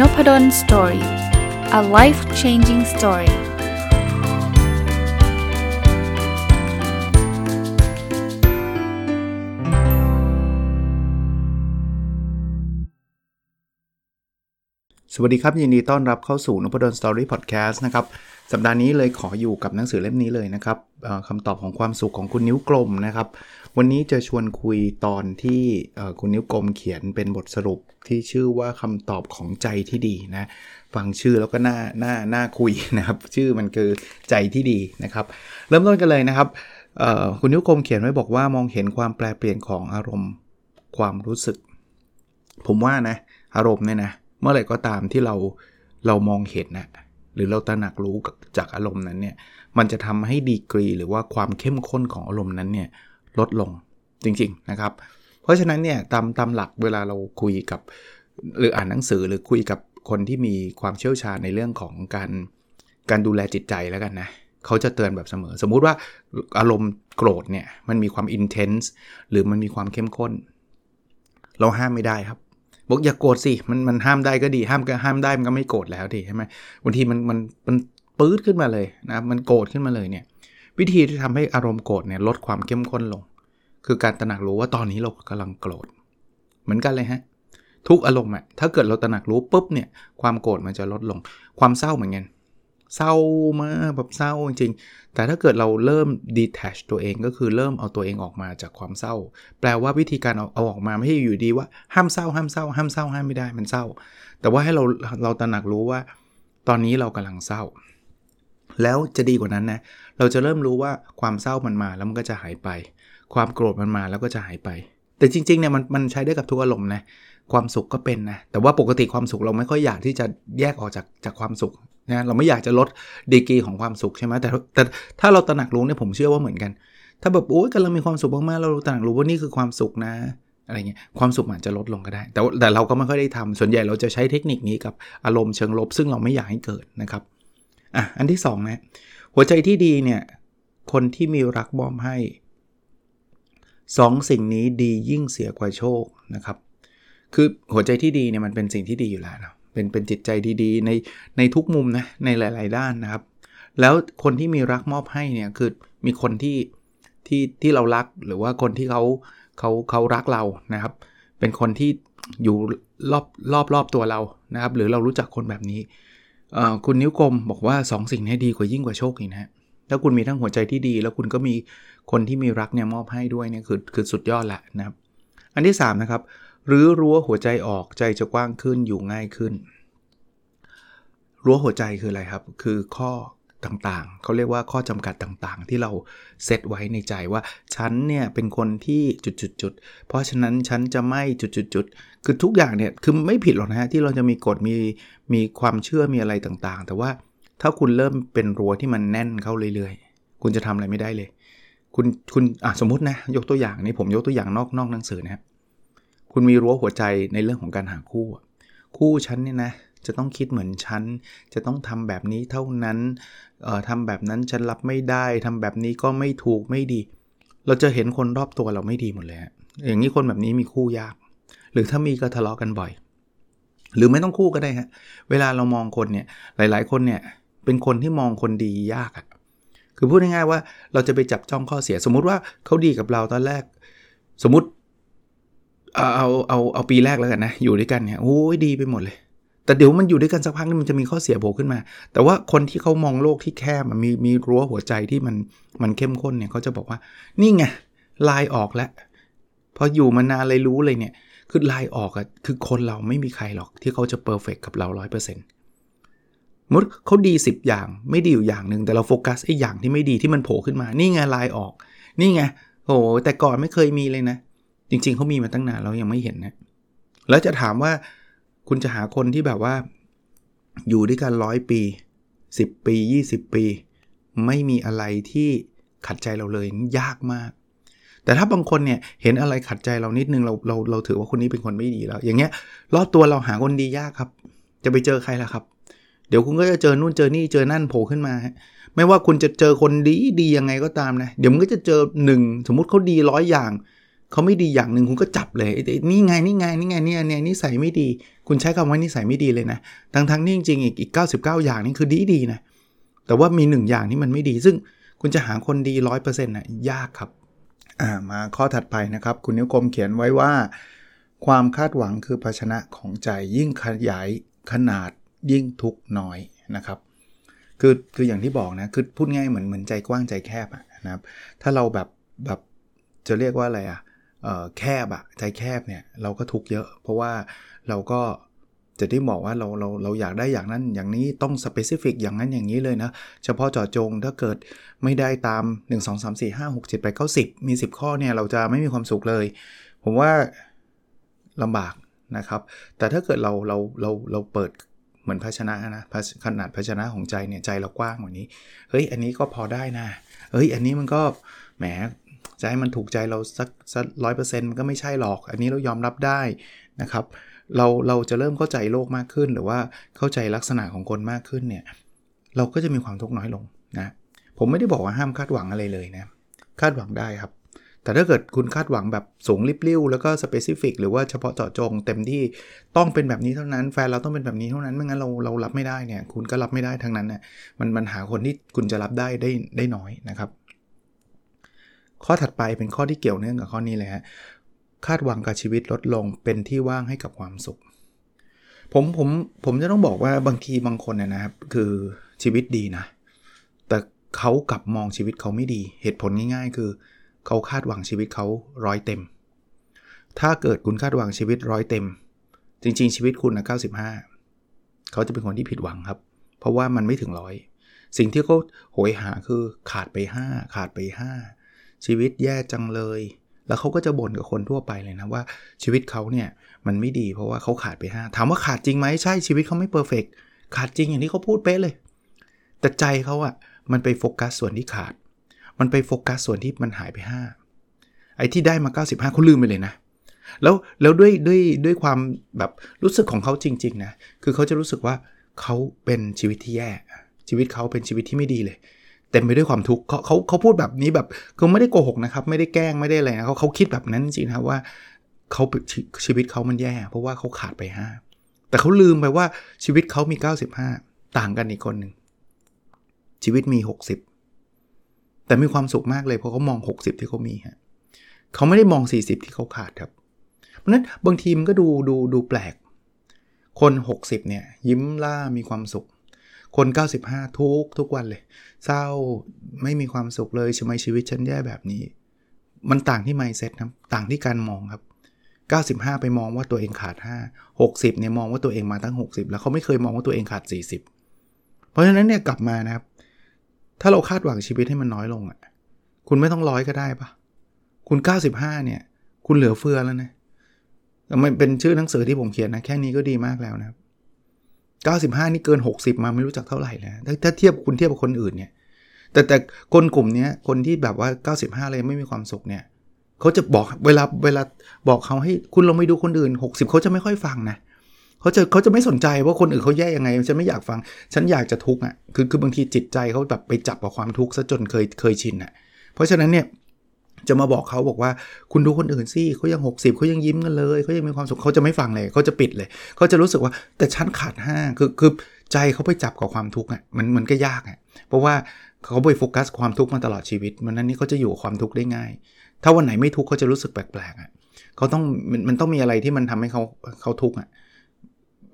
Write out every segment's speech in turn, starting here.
n o p ด d o สตอรี่ a life changing story สวัสดีครับ ยินดีต้อนรับเข้าสู่นพดล story podcast นะครับ สัปดาห์นี้เลยขออยู่กับหนังสือเล่มนี้เลยนะครับคำตอบของความสุขของคุณนิ้วกลมนะครับ วันนี้จะชวนคุยตอนที่คุณนิ้วกลมเขียนเป็นบทสรุปที่ชื่อว่าคำตอบของใจที่ดีนะ ฟังชื่อแล้วก็น่าน่าน่าคุยนะครับ ชื่อมันคือใจที่ดีนะครับ เริ่มต้นกันเลยนะครับคุณนิ้วกลมเขียนไว้บอกว่ามองเห็นความแปลเปลี่ยนของอารมณ์ความรู้สึก ผมว่านะอารมณ์เนี่ยนะเมื่อไหร่ก็ตามที่เราเรามองเห็นนะหรือเราตระหนักรู้จากอารมณ์นั้นเนี่ยมันจะทำให้ดีกรีหรือว่าความเข้มข้นของอารมณ์นั้นเนี่ย ลดลงจริงๆนะครับ เพราะฉะนั้นเนี่ยตามตามหลักเวลาเราคุยกับ หรืออ่านหนังสือหรือคุยกับคนที่มีความเชี่ยวชาญในเรื่องของการการดูแลจิตใจแล้วกันนะเขาจะเตือนแบบเสมอ สมมุติว่าอารมณ์โกรธเนี่ยมันมีความอินเทนส์หรือมันมีความเข้มข้น เราห้ามไม่ได้ครับบอกอย่ากโกรธสิมันมันห้ามได้ก็ดีห้ามก็ห้ามได้มันก็ไม่โกรธแล้วดิใช่ไหมบางทีมันมันมันปื๊ดขึ้นมาเลยนะมันโกรธขึ้นมาเลยเนี่ย วิธีที่ทำให้อารมณ์โกรธเนี่ยลดความเข้มข้นลง คือการตระหนักรู้ว่าตอนนี้เรากำลังโกรธ เหมือนกันเลยฮะ ทุกอารมณ์อะถ้าเกิดเราตระหนักรู้ปุ๊บเนี่ยความโกรธมันจะลดลง ความเศร้าเหมือนกันเศร้ามาแบบเศร้าจริงๆ แต่ถ้าเกิดเราเริ่ม detach ตัวเองก็คือเริ่มเอาตัวเองออกมาจากความเศร้า แปลว่าวิธีการเอาเอาออกมาไม่ใช่อยู่ดีว่าห้ามเศร้าห้ามเศร้าห้ามเศร้าห้ามไม่ได้มันเศร้า แต่ว่าให้เราเราตระหนักรู้ว่า ตอนนี้เรากำลังเศร้า แล้วจะดีกว่านั้นนะ เราจะเริ่มรู้ว่าความเศร้ามันมาแล้วมันก็จะหายไป ความโกรธมันมาแล้วก็จะหายไป แต่จริงๆเนี่ยมันมันใช้ได้กับทุกอารมณ์นะความสุขก็เป็นนะแต่ว่าปกติความสุขเราไม่ค่อยอยากที่จะแยกออกจากจากความสุขนะเราไม่อยากจะลดดีกรีของความสุขใช่ไหมแต่แต่ถ้าเราตระหนักรู้เนี่ยผมเชื่อว่าเหมือนกัน ถ้าแบบโอ้ยกำลังมีความสุขมากๆเราตระหนักรู้ว่านี่คือความสุขนะอะไรเงี้ยความสุขอาจจะลดลงก็ได้ แต่แต่เราก็ไม่ค่อยได้ทำส่วนใหญ่เราจะใช้เทคนิคนี้กับอารมณ์เชิงลบ ซึ่งเราไม่อยากให้เกิดนะครับอะอันที่2นะ หัวใจที่ดีเนี่ย คนที่มีรักมอบให้สองสิ่งนี้ดียิ่งเสียกว่าโชคนะครับ คือหัวใจที่ดีเนี่ยมันเป็นสิ่งที่ดีอยู่แล้วนะเป็นเป็นจิตใจดีๆ ในในทุกมุมนะในหลาย ๆ ด้านนะครับ แล้วคนที่มีรักมอบให้เนี่ยคือมีคนที่ที่ที่เรารักหรือว่าคนที่เขาเขาเขารักเรานะครับ เป็นคนที่อยู่รอบรอบรอบตัวเรานะครับ หรือเรารู้จักคนแบบนี้ คุณนิ้วกลมบอกว่า2สสิ่งนี้ดีกว่ายิ่งกว่าโชคอีกนะถ้าคุณมีทั้งหัวใจที่ดี แล้วคุณก็มีคนที่มีรักเนี่ยมอบให้ด้วยเนี่ยคือคือสุดยอดแหละนะครับ อันที่3นะครับหรือรั้วหัวใจออกใจจะกว้างขึ้นอยู่ง่ายขึ้น รั้วหัวใจคืออะไรครับ คือข้อ ต่างๆ เขาเรียกว่าข้อจำกัดต่างๆ ที่เราเซตไว้ในใจว่า ฉันเนี่ยเป็นคนที่จุดๆเพราะฉะนั้นฉันจะไม่จุดๆคือทุกอย่างเนี่ยคือไม่ผิดหรอกนะฮะที่เราจะมีกฎมีมีความเชื่อมีอะไรต่างๆ แต่ว่าถ้าคุณเริ่มเป็นรั้วที่มันแน่นเข้าเรื่อยๆ คุณจะทำอะไรไม่ได้เลย คุณคุณอะสมมตินะยกตัวอย่างนี้ผมยกตัวอย่างนอกนอกหนังสือนะคุณมีรั้วหัวใจในเรื่องของการหาคู่ คู่ฉันเนี่ยนะ จะต้องคิดเหมือนฉัน จะต้องทำแบบนี้เท่านั้นเอ่อทำแบบนั้นฉันรับไม่ได้ทำแบบนี้ก็ไม่ถูกไม่ดี เราจะเห็นคนรอบตัวเราไม่ดีหมดเลยอย่างนี้คนแบบนี้มีคู่ยาก หรือถ้ามีก็ทะเลาะกันบ่อย หรือไม่ต้องคู่ก็ได้ฮะเวลาเรามองคนเนี่ยหลาย ๆ คนเนี่ยเป็นคนที่มองคนดียากอะ่ะคือพูดง่ายๆว่าเราจะไปจับจ้องข้อเสียสมมุติว่าเขาดีกับเราตอนแรก สมมติเอาเอาเอาเอาปีแรกแล้วกันนะ อยู่ด้วยกันเนี่ยโอ้ยดีไปหมดเลย แต่เดี๋ยวมันอยู่ด้วยกันสักพักนึงมันจะมีข้อเสียโผล่ขึ้นมา แต่ว่าคนที่เขามองโลกที่แคบมีมีรั้วหัวใจที่มันมันเข้มข้นเนี่ยเขาจะบอกว่า นี่ไงลายออกแล้วพออยู่มานานเลยรู้เลยเนี่ย คือลายออกอะคือคนเราไม่มีใครหรอกที่เขาจะ perfect กับเรา 100%สมมุติเขาดี 10 อย่างไม่ดีอยู่อย่างหนึ่งแต่เราโฟกัสไอ้อย่างที่ไม่ดีที่มันโผล่ขึ้นมา นี่ไงลายออก นี่ไงโอ้แต่ก่อนไม่เคยมีเลยนะ จริงๆเขามีมาตั้งนานเรายังไม่เห็นนะ แล้วจะถามว่า คุณจะหาคนที่แบบว่า อยู่ด้วยกันร้อยปี 10 ปี 20 ปี ไม่มีอะไรที่ขัดใจเราเลยยากมาก แต่ถ้าบางคนเนี่ยเห็นอะไรขัดใจเรานิดนึงเราเราเราถือว่าคนนี้เป็นคนไม่ดีแล้ว อย่างเงี้ยรอบตัวเราหาคนดียากครับ จะไปเจอใครล่ะครับ เดี๋ยวคุณก็จะเจอนู่นเจอนี่เจอนั่นโผล่ขึ้นมา ไม่ว่าคุณจะเจอคนดีดียังไงก็ตามนะ เดี๋ยวมันก็จะเจอหนึ่งสมมุติเขาดีร้อยอย่าง เขาไม่ดีอย่างหนึ่งคุณก็จับเลยนี่ไงนี่ไงนี่ไงเนี่ยเนี่ยนิสัยไม่ดี คุณใช้คำว่านิสัยไม่ดีเลยนะทั้งทั้งนี่จริงๆอีกอีก99 อย่างนี่คือดีดีนะแต่ว่ามีหนึ่งอย่างที่มันไม่ดี ซึ่งคุณจะหาคนดีร้อยเปอร์เซ็นต์น่ะยากครับอ่ามาข้อถัดไปนะครับ คุณนิ้วกลมเขียนไว้ว่า ความคาดหวังคือภาชนะของใจยิ่งขยายขนาดยิ่งทุกน้อยนะครับคือคืออย่างที่บอกนะคือพูดง่ายเหมือนเหมือนใจกว้างใจแคบอะนะครับถ้าเราแบบแบบจะเรียกว่าอะไรอะ แคบอะใจแคบเนี่ยเราก็ทุกเยอะ เพราะว่าเราก็จะที่บอกว่าเราเราเราอยากได้อย่างนั้นอย่างนี้ต้องสเปซิฟิกอย่างนั้นอย่างนี้เลยนะ เฉพาะเจาะจงถ้าเกิดไม่ได้ตาม 1 2 3 4 5 6 7 8 9 10 มี 10 ข้อเนี่ย เราจะไม่มีความสุขเลย ผมว่าลำบากนะครับ แต่ถ้าเกิดเราเราเราเราเปิดเหมือนภาชนะนะขนาดภาชนะของใจเนี่ยใจเรากว้างกว่านี้ เฮ้ย อันนี้ก็พอได้นะ เฮ้ย อันนี้มันก็แหม จะให้มันถูกใจเราสักสักร้อยเปอร์เซ็นต์มันก็ไม่ใช่หรอก อันนี้เรายอมรับได้นะครับ เราเราจะเริ่มเข้าใจโลกมากขึ้น หรือว่าเข้าใจลักษณะของคนมากขึ้นเนี่ยเราก็จะมีความทุกข์น้อยลงนะผมไม่ได้บอกว่าห้ามคาดหวังอะไรเลยนะคาดหวังได้ครับ แต่ถ้าเกิดคุณคาดหวังแบบสูงริบลิ่วแล้วก็สเปซิฟิกหรือว่าเฉพาะเจาะจง เต็มที่ต้องเป็นแบบนี้เท่านั้น แฟนเราต้องเป็นแบบนี้เท่านั้นไม่งั้นเราเรารับไม่ได้เนี่ยคุณก็รับไม่ได้ทั้งนั้นนะมันมันหาคนที่คุณจะรับได้ได้ได้น้อยนะครับ ข้อถัดไปเป็นข้อที่เกี่ยวเนื่องกับข้อนี้เลยฮะคาดหวังกับชีวิตลดลงเป็นที่ว่างให้กับความสุข ผมผมผมจะต้องบอกว่าบางทีบางคนเนี่ยนะครับ คือชีวิตดีนะ แต่เขากลับมองชีวิตเขาไม่ดี เหตุผลง่าย ๆ คือ เขาคาดหวังชีวิตเขาร้อยเต็ม ถ้าเกิดคุณคาดหวังชีวิตร้อยเต็ม จริง ๆ ชีวิตคุณนะ95 เขาจะเป็นคนที่ผิดหวังครับ เพราะว่ามันไม่ถึงร้อยสิ่งที่เขาโหยหาคือขาดไป 5 ขาดไป 5 ชีวิตแย่จังเลย แล้วเขาก็จะบ่นกับคนทั่วไปเลยนะว่าชีวิตเขาเนี่ยมันไม่ดีเพราะว่าเขาขาดไป5ถามว่าขาดจริงไหมใช่ชีวิตเขาไม่เพอร์เฟกขาดจริงอย่างที่เขาพูดเป๊ะเลย แต่ใจเขาอะมันไปโฟกัสส่วนที่ขาด มันไปโฟกัสส่วนที่มันหายไป 5 ไอ้ที่ได้มา 95เขาลืมไปเลยนะ แล้วแล้วด้วยด้วยด้วยความแบบรู้สึกของเขาจริง ๆ นะ คือเขาจะรู้สึกว่าเขาเป็นชีวิตที่แย่ ชีวิตเขาเป็นชีวิตที่ไม่ดีเลย เต็มไปด้วยความทุกข์เขาเขาเขาพูดแบบนี้แบบคือไม่ได้โกหกนะครับ ไม่ได้แกล้งไม่ได้อะไรนะเขาเขาคิดแบบนั้นจริงนะว่าเขาชีวิตเขามันแย่ เพราะว่าเขาขาดไป 5 แต่เขาลืมไปว่าชีวิตเขามี 95 ต่างกันอีกคนหนึ่งชีวิตมี 60 แต่มีความสุขมากเลยเพราะเขามอง 60 ที่เขามีฮะเขาไม่ได้มอง 40 ที่เขาขาดครับ เพราะนั้นบางทีมันก็ดูดูดูแปลก คน 60เนี่ยยิ้มล่ามีความสุข คน 95 ทุกทุกวันเลย เศร้าไม่มีความสุขเลยทำไมชีวิตฉันแย่แบบนี้ มันต่างที่ mindset นะต่างที่การมองครับ 95 ไปมองว่าตัวเองขาด 5 60เนี่ยมองว่าตัวเองมาตั้ง 60 แล้วเขาไม่เคยมองว่าตัวเองขาด 40 เพราะฉะนั้นเนี่ยกลับมานะครับ ถ้าเราคาดหวังชีวิตให้มันน้อยลงอะคุณไม่ต้องร้อยก็ได้ปะคุณ 95 เนี่ย คุณเหลือเฟือแล้วนะมันเป็นชื่อหนังสือที่ผมเขียนนะ แค่นี้ก็ดีมากแล้วนะครับ 95 นี่เกิน 60 มาไม่รู้จักเท่าไหร่แล้วถ้าเทียบคุณเทียบกับคนอื่นเนี่ย แต่แต่คนกลุ่มนี้คนที่แบบว่า 95 เลยไม่มีความสุขเนี่ยเขาจะบอกเวลาเวลาบอกเขาให้คุณลองไปดูคนอื่น 60 เขาจะไม่ค่อยฟังนะเขาจะเขาจะไม่สนใจว่าคนอื่นเขาแย่ยังไงฉันไม่อยากฟัง ฉันอยากจะทุกข์อะคือคือบางทีจิตใจเขาแบบไปจับกับความทุกข์ซะจนเคยเคยชินอะเพราะฉะนั้นเนี่ย จะมาบอกเขาบอกว่าคุณดูคนอื่นสิเขายัง 60เขายังยิ้มกันเลยเขายังมีความสุขเขาจะไม่ฟังเลยเขาจะปิดเลยเขาจะรู้สึกว่าแต่ฉันขาดห้าคือคือใจเขาไปจับกับความทุกข์อะมันมันก็ยากอะเพราะว่าเขาไปโฟกัสความทุกข์มาตลอดชีวิตมันนั้นนี่เขาจะอยู่ความทุกข์ได้ง่าย ถ้าวันไหนไม่ทุกข์เขาจะรู้สึกแปลกๆอะเขาต้องมันมันต้องมีอะไรที่มันทำให้เขาเขาทุกข์อะ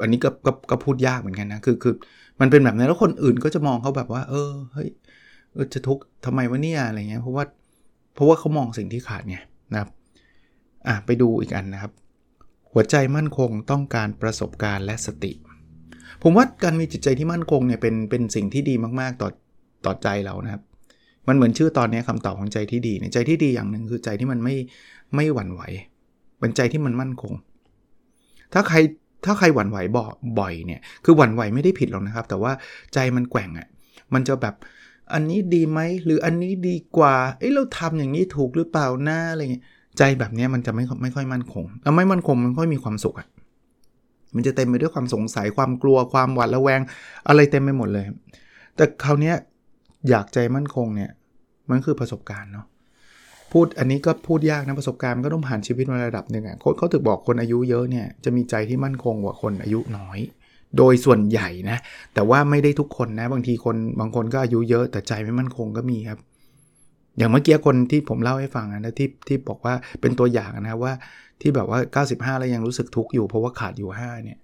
อันนี้ก็ก็ก็พูดยากเหมือนกันนะคือคือมันเป็นแบบนั้นแล้วคนอื่นก็จะมองเขาแบบว่า เออเฮ้ยจะทุกข์ทำไมวะเนี่ยอะไรเงี้ยเพราะว่า เพราะว่าเขามองสิ่งที่ขาดไงนะครับอะไปดูอีกอันนะครับ หัวใจมั่นคงต้องการประสบการณ์และสติ ผมว่าการมีจิตใจที่มั่นคงเนี่ยเป็นเป็นสิ่งที่ดีมากๆต่อต่อใจเรานะครับ มันเหมือนชื่อตอนนี้คำตอบของใจที่ดีใจที่ดีอย่างหนึ่งคือใจที่มันไม่ไม่หวั่นไหว เป็นใจที่มันมั่นคง ถ้าใครถ้าใครหวั่นไหวบ่บ่อยเนี่ย คือหวั่นไหวไม่ได้ผิดหรอกนะครับ แต่ว่าใจมันแกว่งอะ่ะ มันจะแบบ อันนี้ดีไหมหรืออันนี้ดีกว่า เอ้เราทำอย่างนี้ถูกหรือเปล่าหน้าอะไรเงี้ยใจแบบนี้มันจะไม่ไม่ค่อยมั่นคงแล้วไม่มั่นคงมันค่อยมีความสุขอะ่ะมันจะเต็มไปด้วยความสงสัยความกลัวความหวาดระแวง อะไรเต็มไปหมดเลย แต่คราวนี้อยากใจมั่นคงเนี่ยมันคือประสบการณ์เนาะพูดอันนี้ก็พูดยากนะประสบการณ์มันก็ต้องผ่านชีวิตมาระดับหนึ่งอะเขาถึงบอกคนอายุเยอะเนี่ยจะมีใจที่มั่นคงกว่าคนอายุน้อย โดยส่วนใหญ่นะ แต่ว่าไม่ได้ทุกคนนะ บางทีคนบางคนก็อายุเยอะแต่ใจไม่มั่นคงก็มีครับ อย่างเมื่อกี้คนที่ผมเล่าให้ฟังนะที่ที่บอกว่าเป็นตัวอย่างนะว่าที่แบบว่า 95 แล้วยังรู้สึกทุกข์อยู่เพราะว่าขาดอยู่ 5 เนี่ย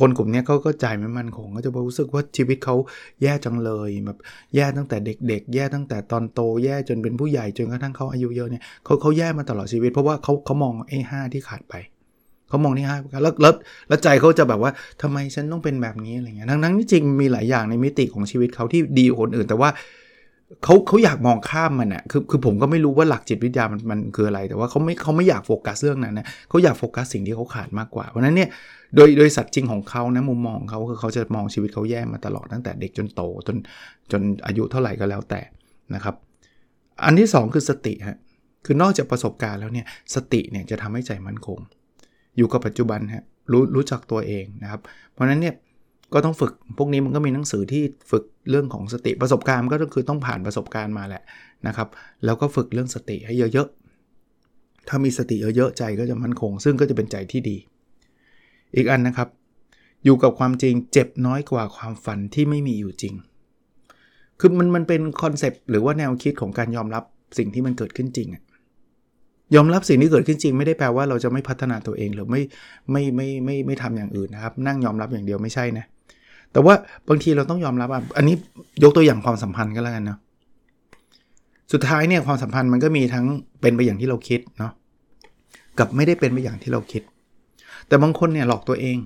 คนกลุ่มนี้เขาก็ใจไม่มั่นคงก็จะรู้สึกว่าชีวิตเขาแย่จังเลยแบบแย่ตั้งแต่เด็ก ๆ แย่ตั้งแต่ตอนโตแย่จนเป็นผู้ใหญ่จนกระทั่งเขาอายุเยอะเนี่ยเขาเขาแย่มาตลอดชีวิต เพราะว่าเขาเขามองไอ้ห้าที่ขาดไป เขามองที่ห้าแล้วแล้วแล้วใจเขาจะแบบว่าทำไมฉันต้องเป็นแบบนี้อะไรเงี้ยทั้งนั้นที่จริงมีหลายอย่างในมิติของชีวิตเขาที่ดีคนอื่น แต่ว่าเขาเขาอยากมองข้ามมันอะคือคือผมก็ไม่รู้ว่าหลักจิตวิทยามันมันคืออะไร แต่ว่าเขาไม่เขาไม่อยากโฟกัสเรื่องนั้นนะเขาอยากโฟกัสสิ่งที่เขาขาดมากกว่า เพราะนั้นเนี่ยโดยโดยสัตว์จริงของเขานะมุมมองเขาคือเขาจะมองชีวิตเขาแย่มาตลอดตั้งแต่เด็กจนโตจนจนอายุเท่าไหร่ก็แล้วแต่นะครับ อันที่ 2 คือสติฮะคือนอกจากประสบการณ์แล้วเนี่ยสติเนี่ยจะทำให้ใจมั่นคง อยู่กับปัจจุบันฮะรู้รู้จักตัวเองนะครับ เพราะนั้นเนี่ยก็ต้องฝึกพวกนี้มันก็มีหนังสือที่ฝึกเรื่องของสติประสบการณ์ก็คือต้องผ่านประสบการณ์มาแหละนะครับ แล้วก็ฝึกเรื่องสติให้เยอะๆ ถ้ามีสติเยอะๆใจก็จะมั่นคง ซึ่งก็จะเป็นใจที่ดี อีกอันนะครับ อยู่กับความจริงเจ็บน้อยกว่าความฝันที่ไม่มีอยู่จริง คือมันมันเป็นคอนเซปต์หรือว่าแนวคิดของการยอมรับสิ่งที่มันเกิดขึ้นจริงอะ ยอมรับสิ่งที่เกิดขึ้นจริงไม่ได้แปลว่าเราจะไม่พัฒนาตัวเองหรือไม่ไม่ไม่ไม่ไม่ทำอย่างอื่นนะครับ นั่งยอมรับอย่างเดียวไม่ใช่นะแต่ว่าบางทีเราต้องยอมรับอะอันนี้ยกตัวอย่างความสัมพันธ์ก็แล้วกันเนาะสุดท้ายเนี่ยความสัมพันธ์มันก็มีทั้งเป็นไปอย่างที่เราคิดเนาะกับไม่ได้เป็นไปอย่างที่เราคิด แต่บางคนเนี่ยหลอกตัวเอง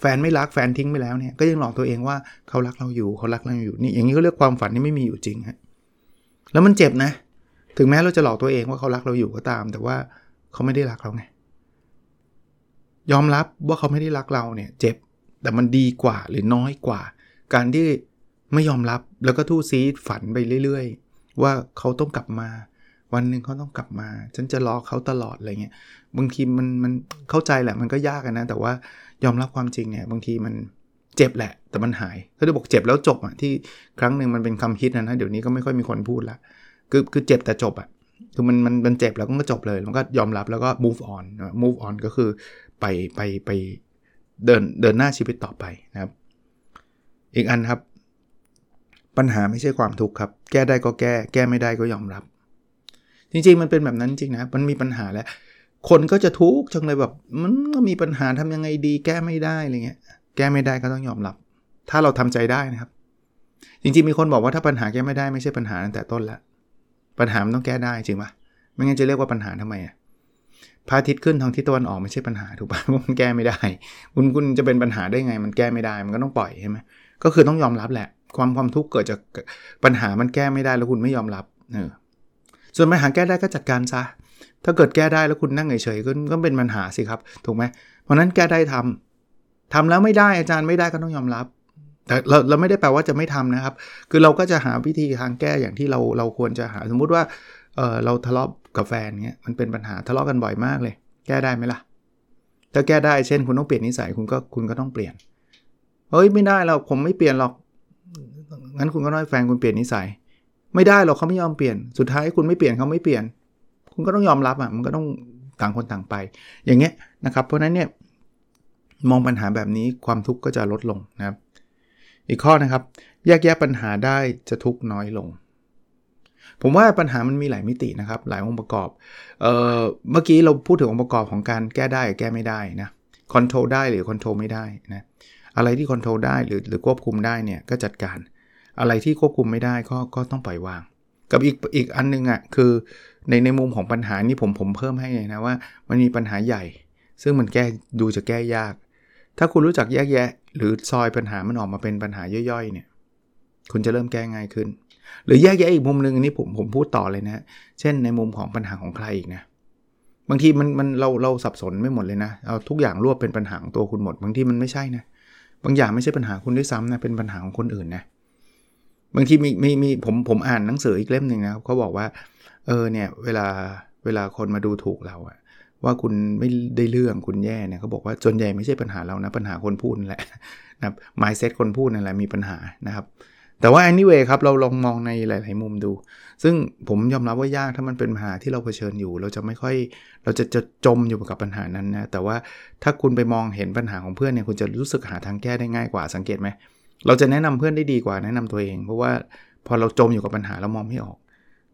แฟนไม่รักแฟนทิ้งไปแล้วเนี่ยก็ยังหลอกตัวเองว่าเขารักเราอยู่เขารักเราอยู่นี่อย่างนี้ก็เรียกความฝันที่ไม่มีอยู่จริงฮะแล้วมันเจ็บนะ ถึงแม้เราจะหลอกตัวเองว่าเขารักเราอยู่ก็ตาม แต่ว่าเขาไม่ได้รักเราไง ยอมรับว่าเขาไม่ได้รักเราเนี่ยเจ็บ แต่มันดีกว่าหรือน้อยกว่า การที่ไม่ยอมรับแล้วก็ทู่ซีฝันไปเรื่อย ๆ ว่าเขาต้องกลับมา วันหนึ่งเขาต้องกลับมา ฉันจะรอเขาตลอดอะไรเงี้ย บางทีมันมันเข้าใจแหละมันก็ยากนะ แต่ว่ายอมรับความจริงเนี่ยบางทีมันเจ็บแหละ แต่มันหายเขาจะบอกเจ็บแล้วจบอะที่ครั้งหนึ่งมันเป็นคำฮิตนะนะเดี๋ยวนี้ก็ไม่ค่อยมีคนพูดละ คือคือเจ็บแต่จบอะคือมันมันมันเจ็บแล้วก็จบเลยมันก็ยอมรับแล้วก็ move on move on ก็คือไปไปไปเดินเดินหน้าชีวิตต่อไปนะครับ อีกอันครับ ปัญหาไม่ใช่ความทุกข์ครับ แก้ได้ก็แก้ แก้ไม่ได้ก็ยอมรับ จริง ๆ มันเป็นแบบนั้นจริงนะมันมีปัญหาแล้ว คนก็จะทุกข์จังเลยแบบ มันก็มีปัญหาทำยังไงดี แก้ไม่ได้อะไรเงี้ย แก้ไม่ได้ก็ต้องยอมรับ ถ้าเราทำใจได้นะครับ จริง ๆ มีคนบอกว่าถ้าปัญหาแก้ไม่ได้ไม่ใช่ปัญหาตั้งแต่ต้นละ ปัญหามันต้องแก้ได้จริงปะไม่งั้นจะเรียกว่าปัญหาทำไมอะพระอาทิตย์ขึ้นทางทิศตะวันออกไม่ใช่ปัญหาถูกปะมันแก้ไม่ได้ คุณคุณจะเป็นปัญหาได้ไง มันแก้ไม่ได้มันก็ต้องปล่อยใช่ไหมก็คือต้องยอมรับแหละ ความความทุกข์เกิดจากปัญหามันแก้ไม่ได้แล้วคุณไม่ยอมรับเออส่วนปัญหาแก้ได้ก็จัดการซะถ้าเกิดแก้ได้แล้วคุณนั่งเฉยๆก็ก็เป็นปัญหาสิครับ ถูกไหมเพราะนั้นแก้ได้ทำทำแล้วไม่ได้อาจารย์ไม่ได้ก็ต้องยอมรับ แต่เราเราไม่ได้แปลว่าจะไม่ทำนะครับ คือเราก็จะหาวิธีทางแก้อย่างที่เราเราควรจะหาสมมุติว่าเออเราทะเลาะกับแฟนเงี้ยมันเป็นปัญหาทะเลาะกันบ่อยมากเลย แก้ได้ไหมล่ะ ถ้าแก้ได้เช่นคุณต้องเปลี่ยนนิสัยคุณก็คุณก็ต้องเปลี่ยนเฮ้ยไม่ได้เราผมไม่เปลี่ยนหรอกงั้นคุณก็น้อยแฟนคุณเปลี่ยนนิสัย ไม่ได้หรอกเขาไม่ยอมเปลี่ยนสุดท้ายคุณไม่เปลี่ยนเขาไม่เปลี่ยน คุณก็ต้องยอมรับอะมันก็ต้องต่างคนต่างไป อย่างเงี้ยนะครับ เพราะนั้นเนี่ยมองปัญหาแบบนี้ความทุกข์ก็จะลดลงนะครับ อีกข้อนะครับ แยกแยะปัญหาได้จะทุกข์น้อยลง ผมว่าปัญหามันมีหลายมิตินะครับ หลายองค์ประกอบเอ่อเมื่อกี้เราพูดถึงองค์ประกอบของการแก้ได้กับแก้ไม่ได้นะ control ได้หรือ control ไม่ได้นะอะไรที่ control ได้หรือหรือควบคุมได้เนี่ยก็จัดการ อะไรที่ควบคุมไม่ได้ก็ก็ต้องปล่อยวาง กับอีกอีกอันนึงอะ่ะคือในในมุมของปัญหานี่ผมผมเพิ่มให้เลยนะว่า มันมีปัญหาใหญ่ ซึ่งมันแก้ดูจะแก้ยาก ถ้าคุณรู้จักแยกแยะ หรือซอยปัญหามันออกมาเป็นปัญหาย่อยๆเนี่ยคุณจะเริ่มแก้ง่ายขึ้น หรือแยกแยะอีกมุมหนึ่งอันนี้ผมผมพูดต่อเลยนะ เช่นในมุมของปัญหาของใครอีกนะ บางทีมันมันเราเราสับสนไม่หมดเลยนะ เอาทุกอย่างรวบเป็นปัญหาของตัวคุณหมด บางทีมันไม่ใช่นะ บางอย่างไม่ใช่ปัญหาคุณด้วยซ้ำนะ เป็นปัญหาของคนอื่นนะ บางทีมีมีมีผมผมอ่านหนังสืออีกเล่มหนึ่งนะครับเขาบอกว่า เออเนี่ยเวลาเวลาคนมาดูถูกเราอะ ว่าคุณไม่ได้เรื่องคุณแย่เนี่ยเขาบอกว่าส่วนใหญ่ไม่ใช่ปัญหาเรานะปัญหาคนพูดแหละนะครับ mindset คนพูดนั่นแหละมีปัญหานะครับ แต่ว่า anyway ครับเราลองมองในหลาย ๆ มุมดู ซึ่งผมยอมรับว่ายากถ้ามันเป็นปัญหาที่เราเผชิญอยู่ เราจะไม่ค่อยเราจะจะจมอยู่กับปัญหานั้นนะแต่ว่าถ้าคุณไปมองเห็นปัญหาของเพื่อนเนี่ยคุณจะรู้สึกหาทางแก้ได้ง่ายกว่าสังเกตไหมเราจะแนะนำเพื่อนได้ดีกว่าแนะนำตัวเอง เพราะว่าพอเราจมอยู่กับปัญหาเรามองไม่ออก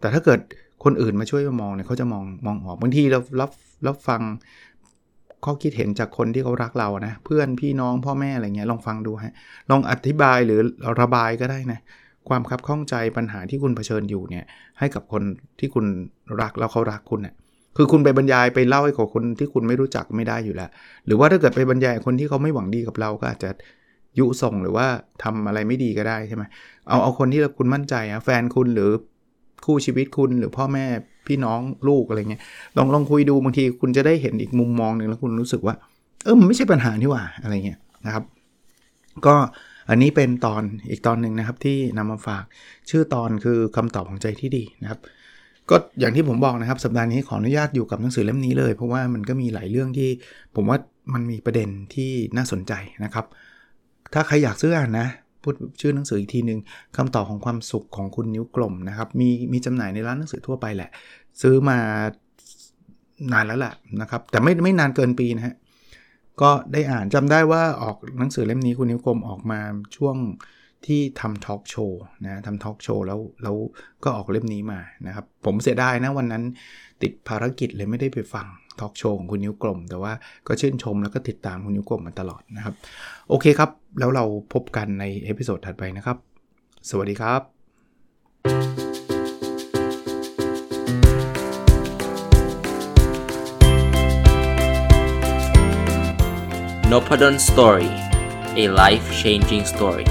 แต่ถ้าเกิด คนอื่นมาช่วยมามองเนี่ยเขาจะมองมองออกบางทีเรารับรับฟังข้อคิดเห็นจากคนที่เขารักเรานะ เพื่อนพี่น้องพ่อแม่อะไรเงี้ยลองฟังดูฮะลองอธิบายหรือระบายก็ได้นะความคับข้องใจปัญหาที่คุณเผชิญอยู่เนี่ยให้กับคนที่คุณรักแล้วเขารักคุณเนะ่ยคือคุณไปบรรยายไปเล่าให้กับคนที่คุณไม่รู้จักไม่ได้อยู่แล้ว หรือว่าถ้าเกิดไปบรรยายคนที่เขาไม่หวังดีกับเราก็อาจจะยุส่งหรือว่าทำอะไรไม่ดีก็ได้ใช่ไหมเอาเอาคนที่คุณมั่นใจอะแฟนคุณหรือ คู่ชีวิตคุณหรือพ่อแม่พี่น้องลูกอะไรเงี้ยลองลองคุยดูบางทีคุณจะได้เห็นอีกมุมมองหนึ่งแล้วคุณรู้สึกว่า เออมันไม่ใช่ปัญหานี่หว่าอะไรเงี้ยนะครับ ก็อันนี้เป็นตอนอีกตอนหนึ่งนะครับที่นำมาฝากชื่อตอนคือคำตอบของใจที่ดีนะครับ ก็อย่างที่ผมบอกนะครับสัปดาห์นี้ขออนุญาตอยู่กับหนังสือเล่มนี้เลย เพราะว่ามันก็มีหลายเรื่องที่ผมว่ามันมีประเด็นที่น่าสนใจนะครับ ถ้าใครอยากซื้ออ่านนะ พูดชื่อหนังสืออีกทีหนึ่งคำตอบของความสุขของคุณนิ้วกลมนะครับมีมีจำหน่ายในร้านหนังสือทั่วไปแหละ ซื้อมานานแล้วแหละนะครับ แต่ไม่ไม่นานเกินปีนะฮะก็ได้อ่านจำได้ว่าออกหนังสือเล่มนี้คุณนิ้วกลมออกมาช่วงที่ทำทอล์กโชว์นะทำทอล์กโชว์แล้วแล้วก็ออกเล่มนี้มานะครับ ผมเสียดายนะวันนั้นติดภารกิจเลยไม่ได้ไปฟัง ทอล์กโชว์ของคุณนิ้วกลม แต่ว่าก็ชื่นชมแล้วก็ติดตามคุณนิ้วกลมมาตลอดนะครับ โอเคครับ แล้วเราพบกันใน episode ถัดไปนะครับ สวัสดีครับ n o p a d o n Story a life changing story